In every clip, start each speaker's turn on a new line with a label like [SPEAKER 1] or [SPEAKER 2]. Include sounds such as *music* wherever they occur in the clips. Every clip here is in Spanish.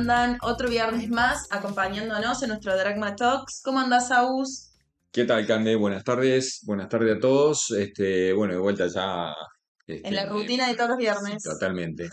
[SPEAKER 1] andan? Otro viernes más acompañándonos en nuestro Dragma Talks. ¿Cómo andás, Aus?
[SPEAKER 2] ¿Qué tal, Cande? Buenas tardes, buenas tardes a todos. Este, bueno, de vuelta ya. este,
[SPEAKER 1] En la rutina de todos los viernes.
[SPEAKER 2] Totalmente.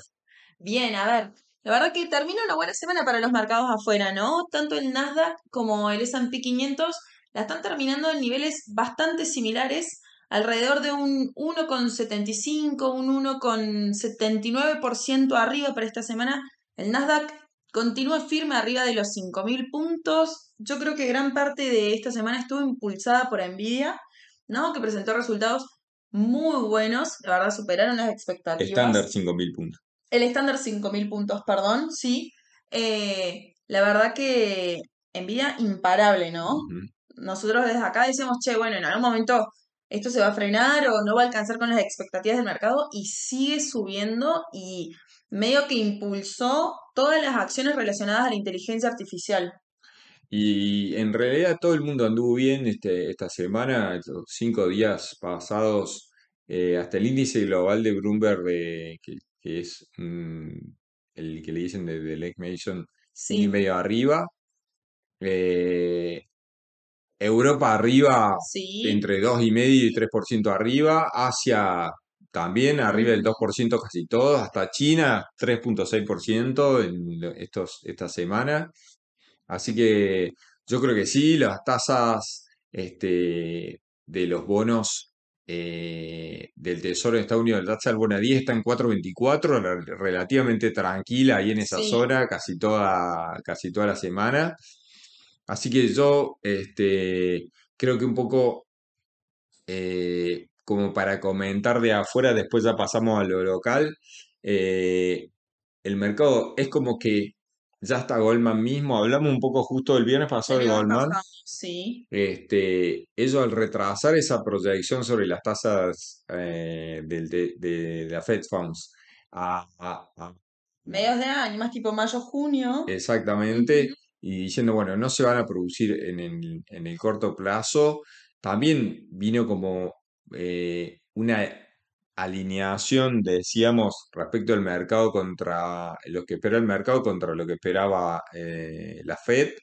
[SPEAKER 1] Bien, a ver. La verdad que termina una buena semana para los mercados afuera, ¿no? Tanto el Nasdaq como el S&P 500 la están terminando en niveles bastante similares, alrededor de un 1,75, un 1,79% arriba para esta semana. El Nasdaq continúa firme arriba de los 5.000 puntos. Yo creo que gran parte de esta semana estuvo impulsada por Nvidia, ¿no? Que presentó resultados muy buenos, la verdad superaron las expectativas.
[SPEAKER 2] Estándar 5.000 puntos.
[SPEAKER 1] El estándar 5.000 puntos, perdón, sí. Eh, la verdad que Nvidia imparable, ¿no? Nosotros desde acá decimos, che, bueno, en algún momento esto se va a frenar o no va a alcanzar con las expectativas del mercado y sigue subiendo y medio que impulsó todas las acciones relacionadas a la inteligencia artificial.
[SPEAKER 2] Y en realidad todo el mundo anduvo bien este, esta semana, los cinco días pasados, eh, hasta el índice global de Bloomberg, que, que es mm, el que le dicen de, de Lake Mason, un y
[SPEAKER 1] Sí,
[SPEAKER 2] medio arriba. Eh, Europa arriba
[SPEAKER 1] sí,
[SPEAKER 2] entre 2,5 y 3% arriba, Asia también arriba del
[SPEAKER 1] ujú,
[SPEAKER 2] 2% casi todo, hasta China 3.6% en estos, esta semana. Así que yo creo que sí, las tasas este, de los bonos eh, del Tesoro de Estados Unidos, la tasa del bono a 10 está en 4.24, re- relativamente tranquila ahí en esa
[SPEAKER 1] sí.
[SPEAKER 2] zona casi toda, casi toda la semana. Así que yo este, creo que un poco eh, como para comentar de afuera, después ya pasamos a lo local. eh, el mercado es como que ya está Goldman mismo. Hablamos un poco justo el viernes pasado de Goldman.
[SPEAKER 1] pasado, sí.
[SPEAKER 2] Este, ellos al retrasar esa proyección sobre las tasas eh, del- de, de la Fed Funds a, a- a-
[SPEAKER 1] Medios de año, más tipo mayo, junio.
[SPEAKER 2] Exactamente, y diciendo, bueno, no se van a producir en el, en el corto plazo. También vino como eh, una alineación, decíamos, respecto al mercado contra lo que espera el mercado contra lo que esperaba eh, la Fed.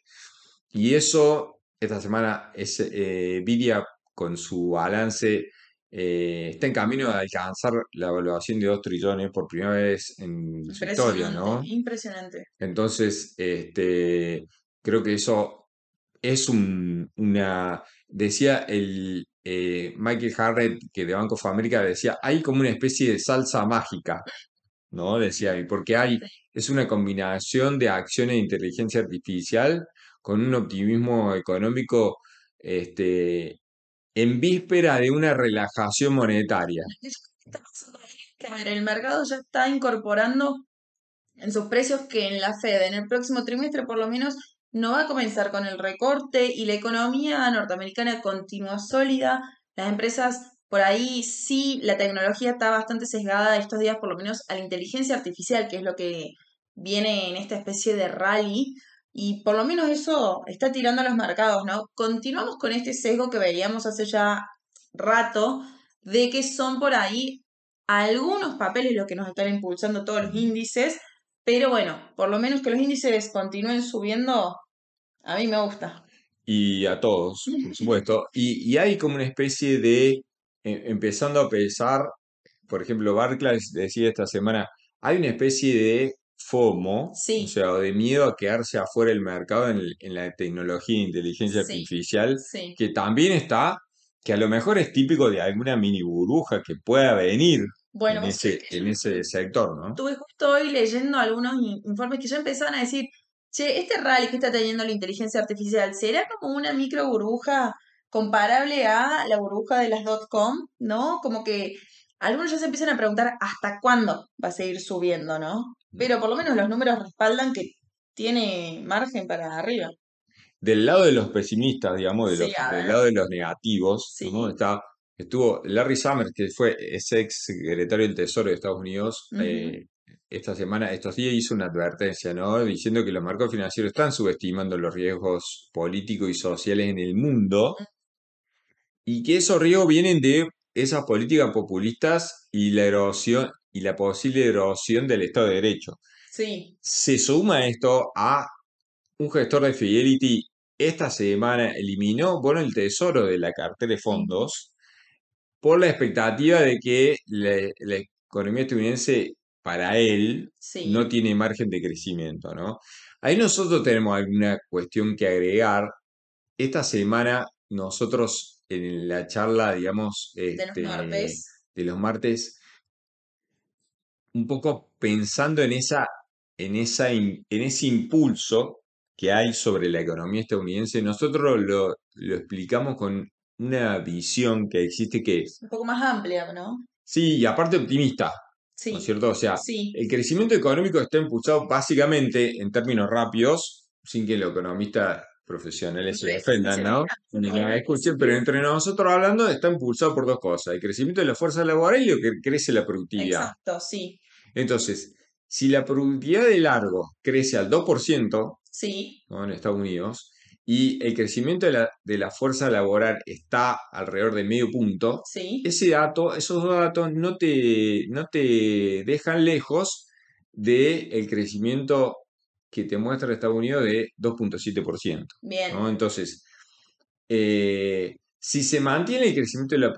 [SPEAKER 2] Y eso, esta semana, es eh, Nvidia con su balance eh, está en camino de alcanzar la evaluación de 2 trillones por primera vez en su historia,
[SPEAKER 1] Impresionante,
[SPEAKER 2] ¿no?
[SPEAKER 1] impresionante.
[SPEAKER 2] Entonces, este, creo que eso es un- una, decía el eh, Michael Harrett, que de Bank of America decía, hay como una especie de salsa mágica, ¿no? Decía, porque hay, es una combinación de acciones de inteligencia artificial con un optimismo económico, este, en víspera de una relajación monetaria. *laughs*
[SPEAKER 1] El mercado ya está incorporando en sus precios que en la Fed en el próximo trimestre por lo menos no va a comenzar con el recorte y la economía norteamericana continúa sólida. Las empresas por ahí sí, la tecnología está bastante sesgada estos días por lo menos a la inteligencia artificial, que es lo que viene en esta especie de rally. Y por lo menos eso está tirando a los mercados, ¿no? Continuamos con este sesgo que veíamos hace ya rato, de que son por ahí algunos papeles los que nos están impulsando todos los índices, pero bueno, por lo menos que los índices continúen subiendo, a mí me gusta.
[SPEAKER 2] Y a todos, por supuesto. Y, y hay como una especie de, eh, empezando a pensar, por ejemplo, Barclays decía esta semana, hay una especie de FOMO, o
[SPEAKER 1] Sí,
[SPEAKER 2] sea, de miedo a quedarse afuera del mercado en, el- en la tecnología de inteligencia
[SPEAKER 1] sí,
[SPEAKER 2] artificial,
[SPEAKER 1] sí.
[SPEAKER 2] que también está, que a lo mejor es típico de alguna mini burbuja que pueda venir
[SPEAKER 1] Bueno,
[SPEAKER 2] en ese, en ese sector, ¿no?
[SPEAKER 1] estuve justo hoy leyendo algunos in- informes que ya empezaban a decir, che, este rally que está teniendo la inteligencia artificial, ¿será como una micro burbuja comparable a la burbuja de las dot-com, ¿no? Como que algunos ya se empiezan a preguntar hasta cuándo va a seguir subiendo, ¿no? Pero por lo menos los números respaldan que tiene margen para arriba.
[SPEAKER 2] Del lado de los pesimistas, digamos, de los, del lado de los negativos, ¿no? Está, estuvo Larry Summers, que fue ex secretario del Tesoro de Estados Unidos, eh, esta semana, estos días hizo una advertencia, ¿no? Diciendo que los mercados financieros están subestimando los riesgos políticos y sociales en el mundo y que esos riesgos vienen de esas políticas populistas y la erosión y la posible erosión del Estado de Derecho.
[SPEAKER 1] Sí,
[SPEAKER 2] Se suma esto a un gestor de Fidelity esta semana eliminó bueno el tesoro de la cartera de fondos por la expectativa de que la, la economía estadounidense para él
[SPEAKER 1] sí.
[SPEAKER 2] no tiene margen de crecimiento, ¿no? Ahí nosotros tenemos alguna cuestión que agregar. Esta semana nosotros en la charla, digamos,
[SPEAKER 1] De los
[SPEAKER 2] este,
[SPEAKER 1] martes.
[SPEAKER 2] de los martes, un poco pensando en esa, en esa, en ese impulso que hay sobre la economía estadounidense, nosotros lo, lo explicamos con una visión que existe que es,
[SPEAKER 1] Un poco más amplia, ¿no?
[SPEAKER 2] sí, y aparte optimista, ¿no es cierto? O sea,
[SPEAKER 1] sí,
[SPEAKER 2] el crecimiento económico está impulsado básicamente en términos rápidos, sin que los economistas profesionales se defendan, ¿no? Ni la escuchen, pero entre nosotros hablando está impulsado por dos cosas, el crecimiento de la fuerza laboral y lo que crece la productividad.
[SPEAKER 1] exacto, sí,
[SPEAKER 2] Entonces, si la productividad de largo crece al 2%,
[SPEAKER 1] sí,
[SPEAKER 2] ¿no? en Estados Unidos, y el crecimiento de la, de la fuerza laboral está alrededor de medio punto,
[SPEAKER 1] sí,
[SPEAKER 2] ese dato, esos dos datos no te, no te dejan lejos del crecimiento que te muestra Estados Unidos de 2.7%.
[SPEAKER 1] bien,
[SPEAKER 2] ¿no? Entonces, eh, si se mantiene el crecimiento de la,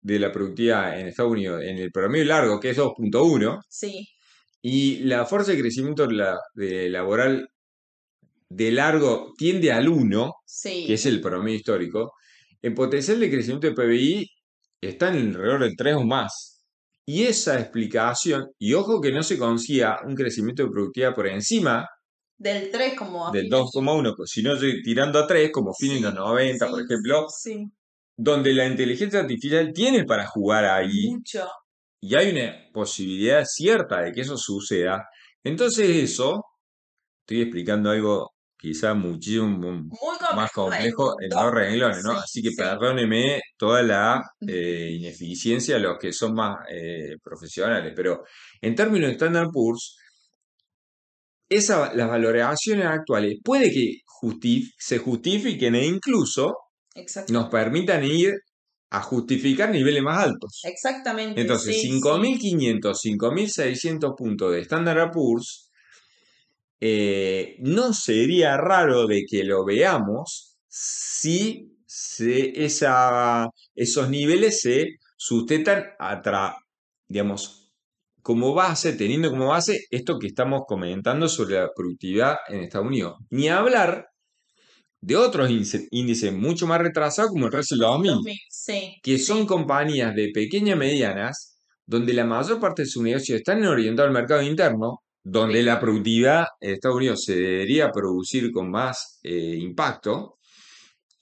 [SPEAKER 2] de la productividad en Estados Unidos en el promedio largo, que es 2.1,
[SPEAKER 1] sí,
[SPEAKER 2] y la fuerza de crecimiento de la, de laboral de largo tiende al 1,
[SPEAKER 1] sí,
[SPEAKER 2] que es el promedio histórico, el potencial de crecimiento de PBI está en alrededor del 3 o más. Y esa explicación, y ojo que no se consiga un crecimiento de productividad por encima
[SPEAKER 1] del 3 como
[SPEAKER 2] del
[SPEAKER 1] fines-
[SPEAKER 2] 2,1, sino de- tirando a 3, como fin en
[SPEAKER 1] Sí,
[SPEAKER 2] los 90, por ejemplo,
[SPEAKER 1] sí,
[SPEAKER 2] donde la inteligencia artificial tiene para jugar ahí,
[SPEAKER 1] mucho,
[SPEAKER 2] y hay una posibilidad cierta de que eso suceda, entonces eso, estoy explicando algo quizá muchísimo
[SPEAKER 1] complejo,
[SPEAKER 2] más complejo en
[SPEAKER 1] dos,
[SPEAKER 2] renglones, ¿no?
[SPEAKER 1] sí,
[SPEAKER 2] Así que
[SPEAKER 1] sí.
[SPEAKER 2] perdóneme toda la *laughs* eh, ineficiencia de los que son más eh, profesionales, pero en términos de Standard Poor's, esa, las valoraciones actuales puede que justif- se justifiquen e incluso nos permitan ir a justificar niveles más altos.
[SPEAKER 1] Exactamente.
[SPEAKER 2] Entonces,
[SPEAKER 1] sí,
[SPEAKER 2] 5.500, 5.600 puntos de Standard Poor's, eh, no sería raro de que lo veamos si se- esa, esos niveles se sustentan a tra- digamos, como base, teniendo como base esto que estamos comentando sobre la productividad en Estados Unidos. Ni hablar de otros índice- índices mucho más retrasados como el Russell 2000
[SPEAKER 1] 2000, sí.
[SPEAKER 2] que son compañías de pequeñas medianas, donde la mayor parte de su negocio están orientados al mercado interno, donde la productividad en Estados Unidos se debería producir con más eh, impacto,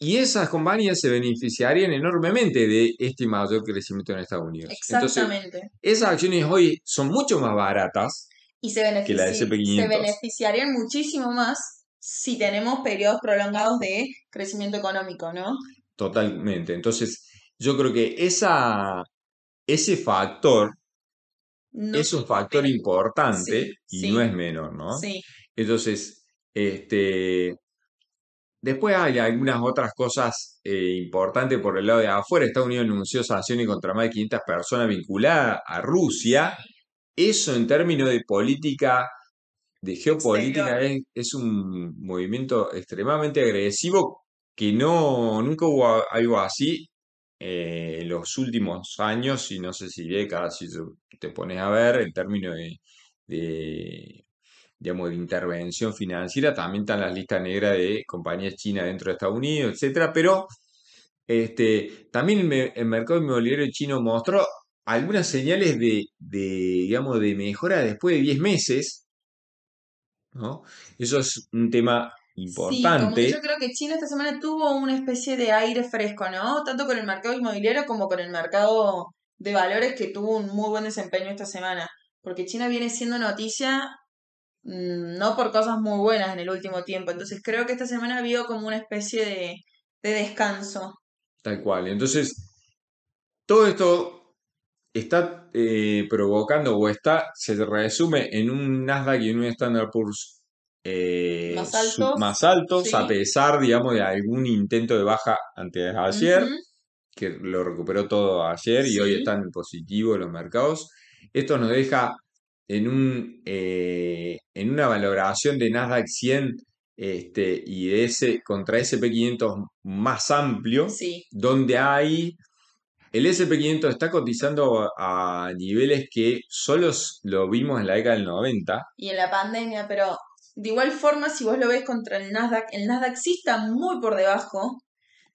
[SPEAKER 2] y esas compañías se beneficiarían enormemente de este mayor crecimiento en Estados Unidos. Entonces,
[SPEAKER 1] Exactamente.
[SPEAKER 2] esas acciones hoy son mucho más baratas,
[SPEAKER 1] Y se,
[SPEAKER 2] que la
[SPEAKER 1] benefici-
[SPEAKER 2] SP500.
[SPEAKER 1] se beneficiarían muchísimo más si tenemos periodos prolongados de crecimiento económico, ¿no?
[SPEAKER 2] totalmente. Entonces, yo creo que esa, ese factor
[SPEAKER 1] No
[SPEAKER 2] es un factor importante
[SPEAKER 1] sí,
[SPEAKER 2] y
[SPEAKER 1] sí.
[SPEAKER 2] no es menor, ¿no?
[SPEAKER 1] Sí,
[SPEAKER 2] Entonces, este, después hay algunas otras cosas eh, importantes por el lado de afuera. Estados Unidos anunció sanciones contra más de 500 personas vinculadas a Rusia. Eso en términos de política, de geopolítica, es, es un movimiento extremadamente agresivo que no, nunca hubo algo así eh, los últimos años y no sé si décadas, si te pones a ver en términos de, digamos, intervención financiera, también están las listas negras de compañías chinas dentro de Estados Unidos, etcétera, pero este, también el mercado inmobiliario chino mostró algunas señales de, de, digamos, de mejora después de 10 meses, ¿no? Eso es un tema
[SPEAKER 1] sí, como que
[SPEAKER 2] importante.
[SPEAKER 1] yo creo que China esta semana tuvo una especie de aire fresco, ¿no? Tanto con el mercado inmobiliario como con el mercado de valores que tuvo un muy buen desempeño esta semana. Porque China viene siendo noticia mm, no por cosas muy buenas en el último tiempo. Entonces creo que esta semana vio como una especie de, de descanso.
[SPEAKER 2] Tal cual. Entonces, todo esto está eh, provocando o está, se resume en un Nasdaq y en un Standard Poor's eh,
[SPEAKER 1] Más altos,
[SPEAKER 2] más altos,
[SPEAKER 1] sí.
[SPEAKER 2] a pesar, digamos, de algún intento de baja antes de ayer, que lo recuperó todo ayer y hoy están en positivo los mercados. Esto nos deja en un eh, en una valoración de Nasdaq 100 este, y de ese contra SP500 más amplio,
[SPEAKER 1] Sí,
[SPEAKER 2] donde hay el SP500 está cotizando a niveles que solo lo vimos en la década del 90.
[SPEAKER 1] y en la pandemia, pero de igual forma, si vos lo ves contra el Nasdaq, el Nasdaq sí está muy por debajo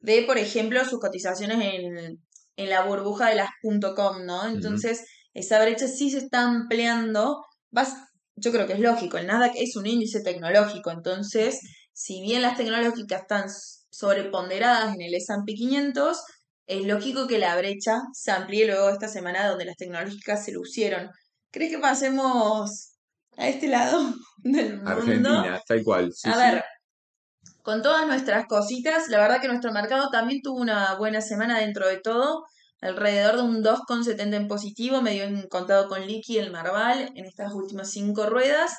[SPEAKER 1] de, por ejemplo, sus cotizaciones en, en la burbuja de las .com, ¿no? Entonces, esa brecha sí se está ampliando. Vas, yo creo que es lógico, el Nasdaq es un índice tecnológico, entonces, si bien las tecnológicas están sobreponderadas en el S&P 500, es lógico que la brecha se amplíe luego esta semana donde las tecnológicas se lucieron. ¿Crees que pasemos a este lado *laughs* del mundo?
[SPEAKER 2] Argentina, tal cual. sí,
[SPEAKER 1] A
[SPEAKER 2] sí.
[SPEAKER 1] ver, con todas nuestras cositas, la verdad que nuestro mercado también tuvo una buena semana dentro de todo, alrededor de un 2,70 en positivo, medio en contado con Liqui el Marval en estas últimas cinco ruedas.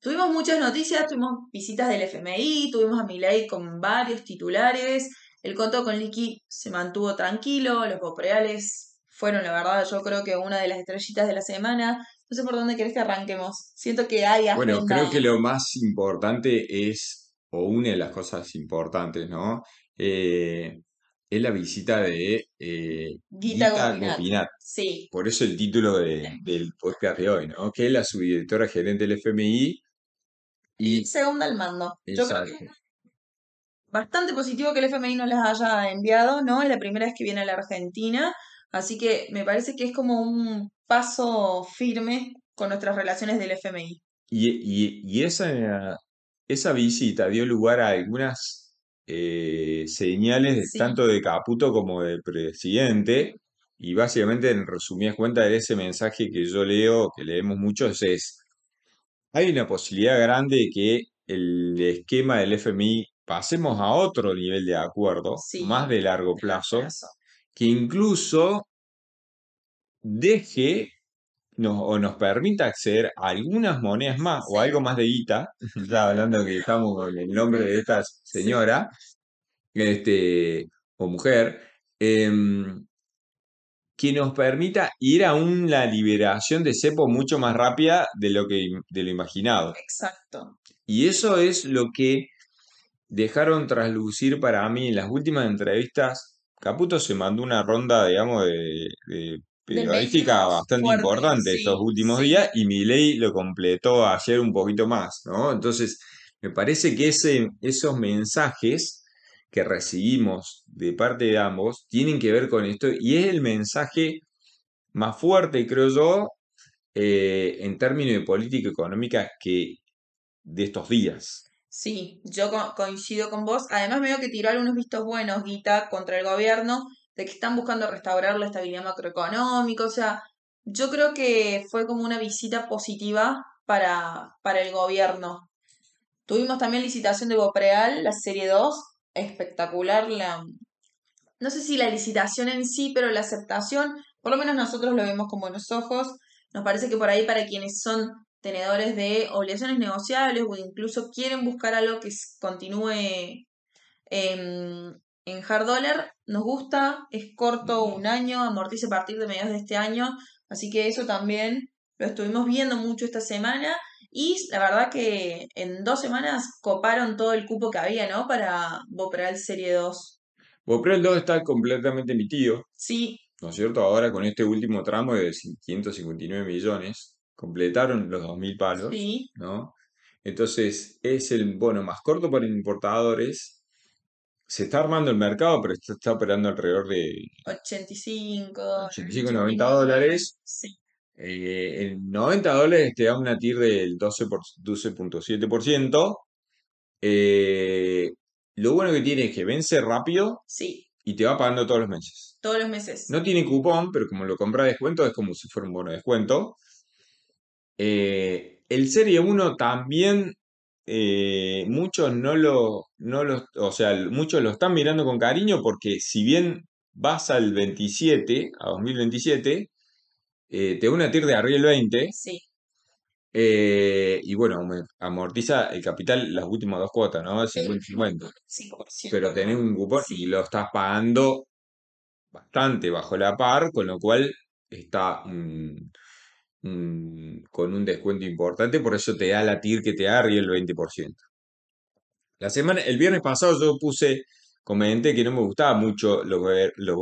[SPEAKER 1] Tuvimos muchas noticias, tuvimos visitas del FMI, tuvimos a Milei con varios titulares, el contado con Liqui se mantuvo tranquilo, los bopreales fueron, la verdad, yo creo que una de las estrellitas de la semana. No sé por dónde querés que arranquemos. Siento que hay
[SPEAKER 2] Bueno,
[SPEAKER 1] agenda.
[SPEAKER 2] creo que lo más importante es, o una de las cosas importantes, ¿no? Eh, es la visita de eh,
[SPEAKER 1] Guita
[SPEAKER 2] Guita
[SPEAKER 1] Gopinath.
[SPEAKER 2] Gopinath.
[SPEAKER 1] Sí,
[SPEAKER 2] Por eso el título de- del podcast de hoy, ¿no? Que es la subdirectora gerente del FMI y...
[SPEAKER 1] segunda al mando. Yo creo que bastante positivo que el FMI nos las haya enviado, ¿no? Es la primera vez que viene a la Argentina, así que me parece que es como un paso firme con nuestras relaciones del FMI.
[SPEAKER 2] Y, y- y esa, esa visita dio lugar a algunas eh, señales
[SPEAKER 1] Sí.
[SPEAKER 2] tanto de Caputo como del presidente, y básicamente en resumidas cuentas de ese mensaje que yo leo, que leemos muchos, es, hay una posibilidad grande de que el esquema del FMI pasemos a otro nivel de acuerdo,
[SPEAKER 1] Sí.
[SPEAKER 2] más de largo plazo. Que incluso deje o nos permita acceder a algunas monedas más o algo más de guita, ya hablando que estamos con el nombre de esta señora, este, o mujer, em, que nos permita ir a una liberación de cepo mucho más rápida de lo que de lo imaginado.
[SPEAKER 1] Exacto.
[SPEAKER 2] Y eso es lo que dejaron traslucir para mí en las últimas entrevistas. Caputo se mandó una ronda, digamos, de, de periodística bastante
[SPEAKER 1] fuerte,
[SPEAKER 2] importante
[SPEAKER 1] sí,
[SPEAKER 2] estos últimos
[SPEAKER 1] sí.
[SPEAKER 2] días y Milei lo completó ayer un poquito más, ¿no? Entonces, me parece que ese, esos mensajes que recibimos de parte de ambos tienen que ver con esto y es el mensaje más fuerte, creo yo, eh, en términos de política económica que de estos días.
[SPEAKER 1] Sí, yo co- coincido con vos. Además, veo que tiró algunos vistos buenos, Guita, contra el gobierno, de que están buscando restaurar la estabilidad macroeconómica. O sea, yo creo que fue como una visita positiva para, para el gobierno. Tuvimos también licitación de Bopreal, la serie 2, espectacular. La, no sé si la licitación en sí, pero la aceptación, por lo menos nosotros lo vemos con buenos ojos. Nos parece que por ahí para quienes son tenedores de obligaciones negociables o incluso quieren buscar algo que continúe en, en hard dollar, nos gusta, es corto, un año, amortiza a partir de mediados de este año, así que eso también lo estuvimos viendo mucho esta semana y la verdad que en dos semanas coparon todo el cupo que había, ¿no? Para Bopreal Serie 2.
[SPEAKER 2] Boprel 2 está completamente emitido,
[SPEAKER 1] Sí,
[SPEAKER 2] ¿no es cierto? Ahora con este último tramo de 559 millones, completaron los 2.000 palos,
[SPEAKER 1] sí,
[SPEAKER 2] ¿no? Entonces es el bono más corto para importadores. Se está armando el mercado, pero está, está operando alrededor de
[SPEAKER 1] 85,
[SPEAKER 2] 85, 90 dólares.
[SPEAKER 1] Sí,
[SPEAKER 2] Eh, en 90 dólares te da una TIR del 12 por- 12.7%. Eh, lo bueno que tiene es que vence rápido
[SPEAKER 1] sí,
[SPEAKER 2] y te va pagando todos los meses.
[SPEAKER 1] todos los meses.
[SPEAKER 2] No tiene cupón, pero como lo compra a descuento, es como si fuera un bono de descuento. Eh, el Serie 1 también, eh, muchos no lo, no lo, o sea, muchos lo están mirando con cariño porque si bien vas al 27, a 2027, eh, te da una TIR de arriba del 20,
[SPEAKER 1] Sí,
[SPEAKER 2] eh, y bueno, amortiza el capital las últimas dos cuotas, ¿no? 50-50.
[SPEAKER 1] 5%.
[SPEAKER 2] Pero tenés un cupón y lo estás pagando bastante bajo la par, con lo cual está, mm, mm, con un descuento importante, por eso te da la TIR que te da arriba el 20%. La semana, el viernes pasado yo puse, comenté que no me gustaba mucho los, los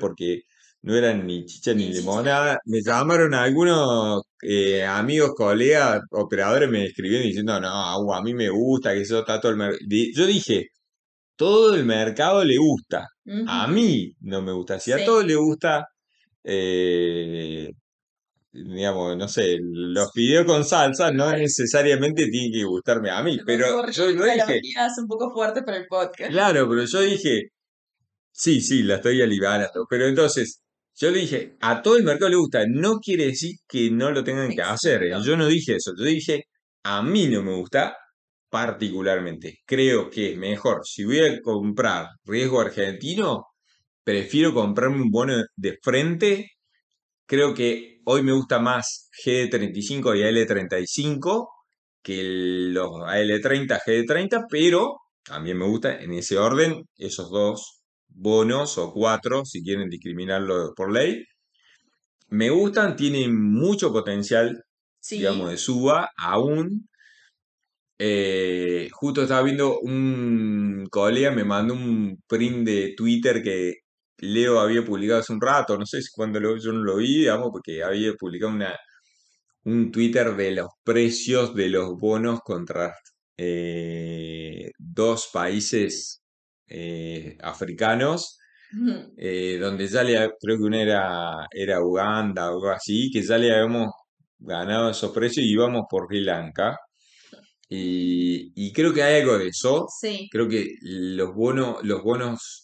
[SPEAKER 2] porque no eran ni chicha ni
[SPEAKER 1] Ni chicha.
[SPEAKER 2] limonada. Me llamaron algunos eh, amigos, colegas, operadores, me escribieron diciendo, no, Agu, a mí me gusta, que eso está todo el mercado. Yo dije, todo el mercado le gusta. A mí no me gusta. Si a
[SPEAKER 1] Sí.
[SPEAKER 2] todos le gusta, eh, digamos, no sé, los fideos con salsa no necesariamente tienen que gustarme a mí, pero yo lo dije,
[SPEAKER 1] calorías un poco fuerte para el podcast.
[SPEAKER 2] claro, pero yo dije, sí, sí, la estoy aliviando, pero entonces, yo le dije, a todo el mercado le gusta, no quiere decir que no lo tengan que hacer, yo no dije eso, yo dije, a mí no me gusta particularmente, creo que es mejor, si voy a comprar riesgo argentino, prefiero comprarme un bono de frente Creo que hoy me gusta más GD35 y AL35 que los AL30, GD30, pero también me gusta en ese orden esos dos bonos o cuatro, si quieren discriminarlo por ley. Me gustan, tienen mucho potencial, digamos, de suba aún. Eh, justo estaba viendo un colega, me mandó un print de Twitter que Leo había publicado hace un rato, no sé si cuando lo, yo no lo vi, digamos, porque había publicado una, un Twitter de los precios de los bonos contra eh, dos países eh, africanos, eh, donde ya le, creo que una era, era Uganda o algo así, que ya le habíamos ganado esos precios y íbamos por Sri Lanka. Y, y creo que hay algo de eso.
[SPEAKER 1] Sí.
[SPEAKER 2] Creo que los bonos, los bonos,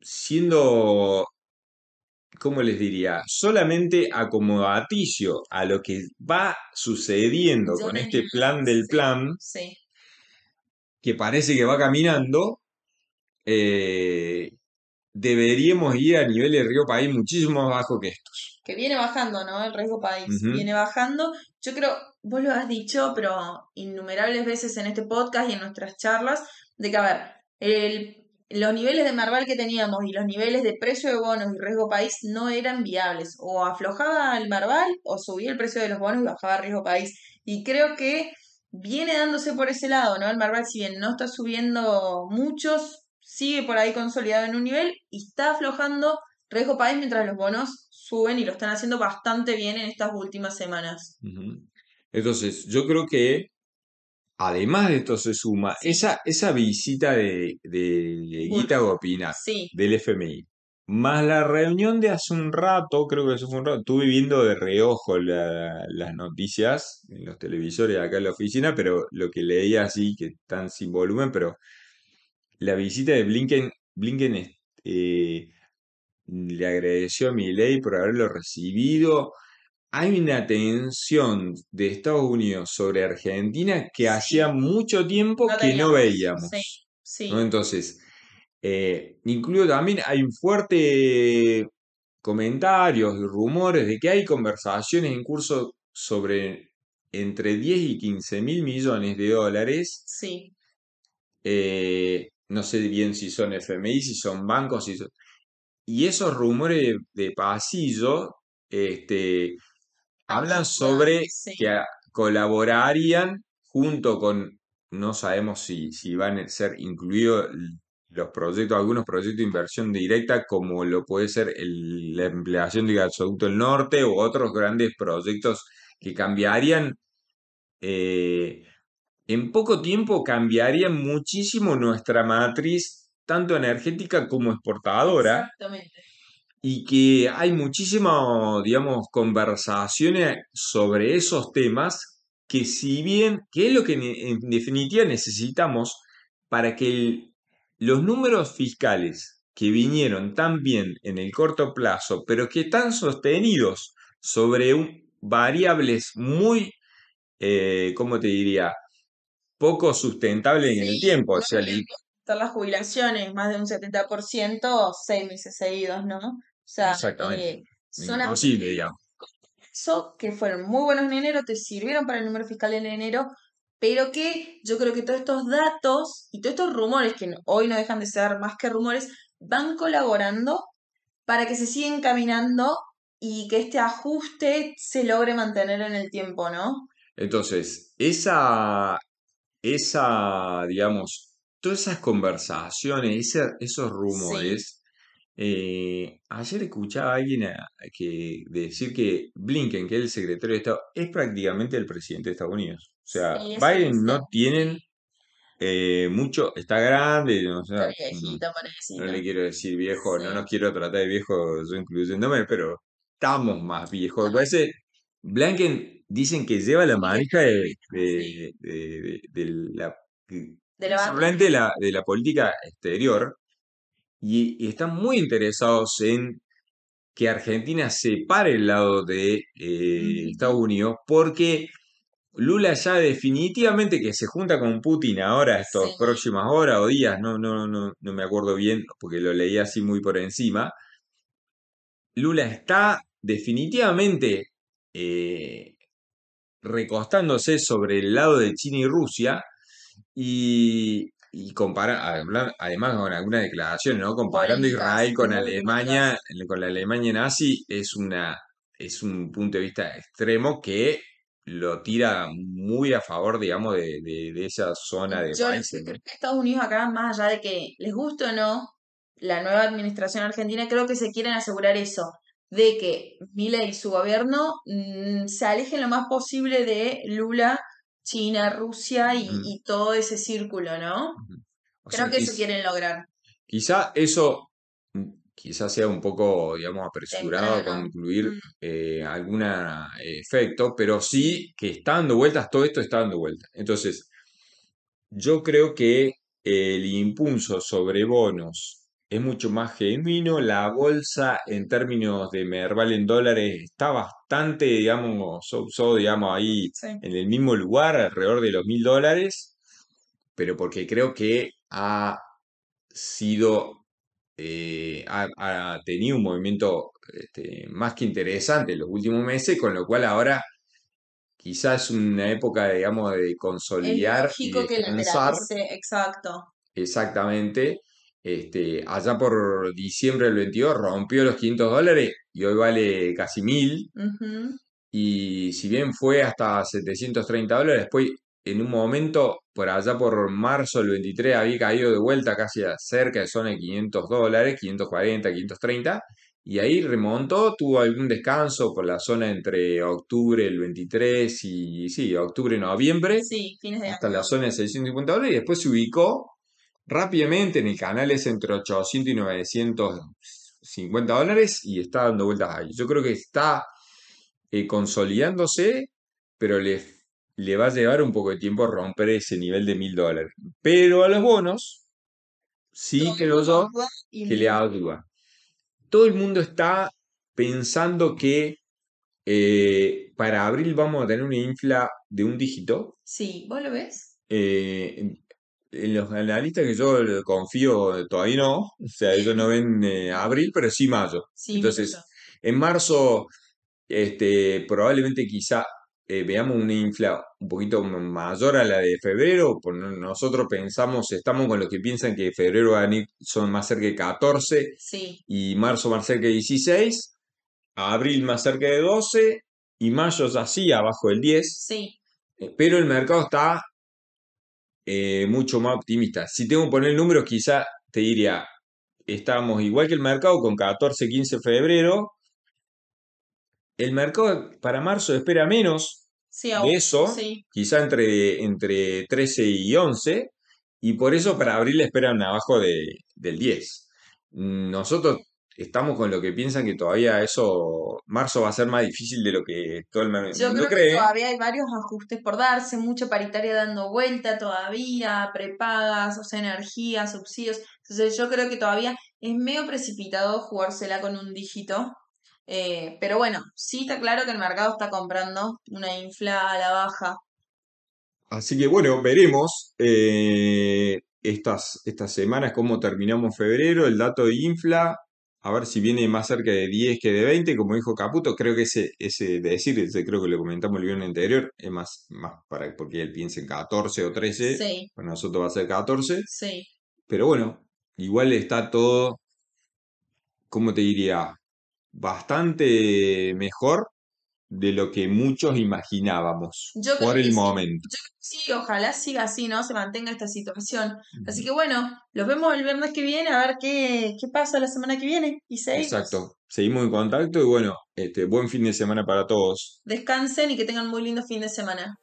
[SPEAKER 2] siendo, ¿cómo les diría? Solamente acomodaticio a lo que va sucediendo
[SPEAKER 1] Yo
[SPEAKER 2] con
[SPEAKER 1] tenía-
[SPEAKER 2] este plan del
[SPEAKER 1] sí,
[SPEAKER 2] plan,
[SPEAKER 1] Sí.
[SPEAKER 2] que parece que va caminando, eh, deberíamos ir a nivel de Río País muchísimo más bajo que estos.
[SPEAKER 1] Que viene bajando, ¿no? El riesgo país viene bajando. Yo creo, vos lo has dicho, pero innumerables veces en este podcast y en nuestras charlas, de que, a ver, el- los niveles de Marval que teníamos y los niveles de precio de bonos y riesgo país no eran viables. O aflojaba el Marval o subía el precio de los bonos y bajaba el riesgo país. Y creo que viene dándose por ese lado, ¿no? El Marval, si bien no está subiendo muchos, sigue por ahí consolidado en un nivel y está aflojando riesgo país mientras los bonos suben y lo están haciendo bastante bien en estas últimas semanas.
[SPEAKER 2] Entonces, yo creo que además de esto se suma
[SPEAKER 1] Sí.
[SPEAKER 2] esa, esa visita de, de. Guita Gopina
[SPEAKER 1] Sí,
[SPEAKER 2] del FMI, más la reunión de hace un rato, creo que eso fue un rato, estuve viendo de reojo la- las noticias en los televisores acá en la oficina, pero lo que leía así, que están sin volumen, pero la visita de Blinken, Blinken eh, le agradeció a Milei por haberlo recibido. Hay una tensión de Estados Unidos sobre Argentina que
[SPEAKER 1] Sí.
[SPEAKER 2] hacía mucho tiempo
[SPEAKER 1] no
[SPEAKER 2] que no veíamos.
[SPEAKER 1] Sí, sí.
[SPEAKER 2] ¿no? Entonces, eh, incluyo también, hay un fuerte comentarios y rumores de que hay conversaciones en curso sobre entre 10 y 15 mil millones de dólares.
[SPEAKER 1] Sí,
[SPEAKER 2] eh, no sé bien si son FMI, si son bancos, si son... Y esos rumores de, de pasillo, este, hablan sobre
[SPEAKER 1] sí.
[SPEAKER 2] que colaborarían junto con, no sabemos si, si van a ser incluidos los proyectos, algunos proyectos de inversión directa, como lo puede ser el- la empleación de gasoducto del norte u otros grandes proyectos que cambiarían, eh, en poco tiempo cambiarían muchísimo nuestra matriz, tanto energética como exportadora
[SPEAKER 1] Exactamente.
[SPEAKER 2] Y que hay muchísimas, digamos, conversaciones sobre esos temas que si bien, que es lo que en definitiva necesitamos para que el- los números fiscales que vinieron tan bien en el corto plazo, pero que están sostenidos sobre un- variables muy, eh, ¿cómo te diría? Poco sustentables en el tiempo. O sea,
[SPEAKER 1] las jubilaciones, más de un 70%, seis meses seguidos, ¿no? O sea,
[SPEAKER 2] Exactamente.
[SPEAKER 1] eh, son
[SPEAKER 2] imposible, digamos.
[SPEAKER 1] eso que fueron muy buenos en enero, te sirvieron para el número fiscal en enero, pero que yo creo que todos estos datos y todos estos rumores, que hoy no dejan de ser más que rumores, van colaborando para que se siga encaminando y que este ajuste se logre mantener en el tiempo, ¿no?
[SPEAKER 2] Entonces, esa, esa, digamos, todas esas conversaciones, ese- esos rumores, eh, ayer escuchaba a alguien a- que decir que Blinken, que es el secretario de Estado, es prácticamente el presidente de Estados Unidos. O sea,
[SPEAKER 1] sí, eso
[SPEAKER 2] Biden
[SPEAKER 1] dice.
[SPEAKER 2] no tienen eh, mucho, está grande, o sea,
[SPEAKER 1] Está
[SPEAKER 2] mm,
[SPEAKER 1] viejito,
[SPEAKER 2] no
[SPEAKER 1] pobrecito.
[SPEAKER 2] le quiero decir viejo, no nos
[SPEAKER 1] Sí,
[SPEAKER 2] quiero tratar de viejo yo incluyéndome, pero estamos más viejos. Parece, Blinken dicen que lleva la manija de,
[SPEAKER 1] sí,
[SPEAKER 2] de, de- de- de la,
[SPEAKER 1] de la banda.
[SPEAKER 2] principalmente de la, de la política exterior y, y están muy interesados en que Argentina se pare el lado de eh, Estados Unidos porque Lula ya definitivamente que se junta con Putin ahora estos
[SPEAKER 1] Sí,
[SPEAKER 2] próximas horas o días, no, no, no, no me acuerdo bien porque lo leí así muy por encima. Lula está definitivamente eh, recostándose sobre el lado de China y Rusia y, y compara, además con algunas declaraciones, ¿no? Comparando Israel con Alemania, con la Alemania nazi, es una, es un punto de vista extremo que lo tira muy a favor, digamos, de, de- de esa zona de
[SPEAKER 1] Yo
[SPEAKER 2] países, ¿no?
[SPEAKER 1] creo que Estados Unidos acá, más allá de que les guste o no la nueva administración argentina, creo que se quieren asegurar eso, de que Milei y su gobierno mm, se alejen lo más posible de Lula, China, Rusia y,
[SPEAKER 2] Ujú,
[SPEAKER 1] y todo ese círculo, ¿no? Creo
[SPEAKER 2] sea,
[SPEAKER 1] que eso quieren lograr.
[SPEAKER 2] quizá eso, mm, quizá sea un poco, digamos, apresurado a concluir
[SPEAKER 1] Mm,
[SPEAKER 2] eh, algún efecto, pero sí que está dando vueltas, todo esto está dando vueltas. Entonces, Yo creo que el impulso sobre bonos es mucho más genuino. La bolsa en términos de Merval en dólares está bastante, digamos, so, so, digamos, ahí
[SPEAKER 1] sí.
[SPEAKER 2] en el mismo lugar, alrededor de los mil dólares, pero porque creo que ha sido, eh, ha, ha tenido un movimiento este, más que interesante en los últimos meses, con lo cual ahora quizás es una época, digamos, de
[SPEAKER 1] Es
[SPEAKER 2] consolidar y
[SPEAKER 1] lógico que lateralice, exacto.
[SPEAKER 2] Exactamente. Este, allá por diciembre del 22 rompió los 500 dólares y hoy vale casi 1000.
[SPEAKER 1] Ujú,
[SPEAKER 2] Y si bien fue hasta 730 dólares, después en un momento, por allá por marzo del 23, había caído de vuelta casi a cerca de zona de 500 dólares, 540, 530. Y ahí remontó, tuvo algún descanso por la zona entre octubre del 23 y, sí, octubre-noviembre,
[SPEAKER 1] Sí, fines de
[SPEAKER 2] hasta la zona de 650 dólares y después se ubicó rápidamente en el canal es entre 800 y 950 dólares y está dando vueltas ahí. Yo creo que está eh, consolidándose, pero le, le va a llevar un poco de tiempo romper ese nivel de 1000 dólares. Pero a los bonos, sí creo yo que le ayuda. Todo el mundo está pensando que eh, para abril vamos a tener una infla de un dígito.
[SPEAKER 1] Sí, ¿vos lo ves?
[SPEAKER 2] Eh, en en los analistas que yo le confío todavía no, o sea, ellos no ven eh, abril, pero sí mayo.
[SPEAKER 1] Sí.
[SPEAKER 2] Entonces, en marzo, este, probablemente quizá eh, veamos una infla un poquito mayor a la de febrero, nosotros pensamos, estamos con los que piensan que febrero va a venir, son más cerca de 14
[SPEAKER 1] Sí,
[SPEAKER 2] y marzo más cerca de 16, abril más cerca de 12 y mayo ya sí abajo del 10,
[SPEAKER 1] sí.
[SPEAKER 2] eh, pero el mercado está eh, mucho más optimista. Si tengo que poner números, quizá te diría, estamos igual que el mercado con 14, 15 de febrero. El mercado para marzo espera menos
[SPEAKER 1] Sí,
[SPEAKER 2] de eso,
[SPEAKER 1] Sí.
[SPEAKER 2] quizá entre, entre 13 y 11, y por eso para abril esperan abajo de, del 10. Nosotros estamos con lo que piensan que todavía eso, marzo va a ser más difícil de lo que todo el
[SPEAKER 1] Yo
[SPEAKER 2] mundo
[SPEAKER 1] creo que
[SPEAKER 2] cree.
[SPEAKER 1] todavía hay varios ajustes por darse, mucha paritaria dando vuelta todavía, prepagas, o sea, energía, subsidios. Entonces yo creo que todavía es medio precipitado jugársela con un dígito. Eh, pero bueno, sí está claro que el mercado está comprando una infla a la baja.
[SPEAKER 2] Así que bueno, veremos eh, estas, estas semanas cómo terminamos febrero, el dato de infla, a ver si viene más cerca de 10 que de 20, como dijo Caputo, creo que ese, ese de decir, ese creo que lo comentamos el viernes anterior, es más, más para porque él piense en 14 o 13,
[SPEAKER 1] Sí,
[SPEAKER 2] para nosotros va a ser 14,
[SPEAKER 1] sí.
[SPEAKER 2] pero bueno, igual está todo, ¿cómo te diría? bastante mejor de lo que muchos imaginábamos
[SPEAKER 1] Yo
[SPEAKER 2] por el momento.
[SPEAKER 1] Yo creo que sí, ojalá siga así, ¿no? Se mantenga esta situación. Así que bueno, los vemos el viernes que viene a ver qué, qué pasa la semana que viene. Y seguimos.
[SPEAKER 2] Exacto. Seguimos en contacto y bueno, este, buen fin de semana para todos.
[SPEAKER 1] Descansen y que tengan muy lindo fin de semana.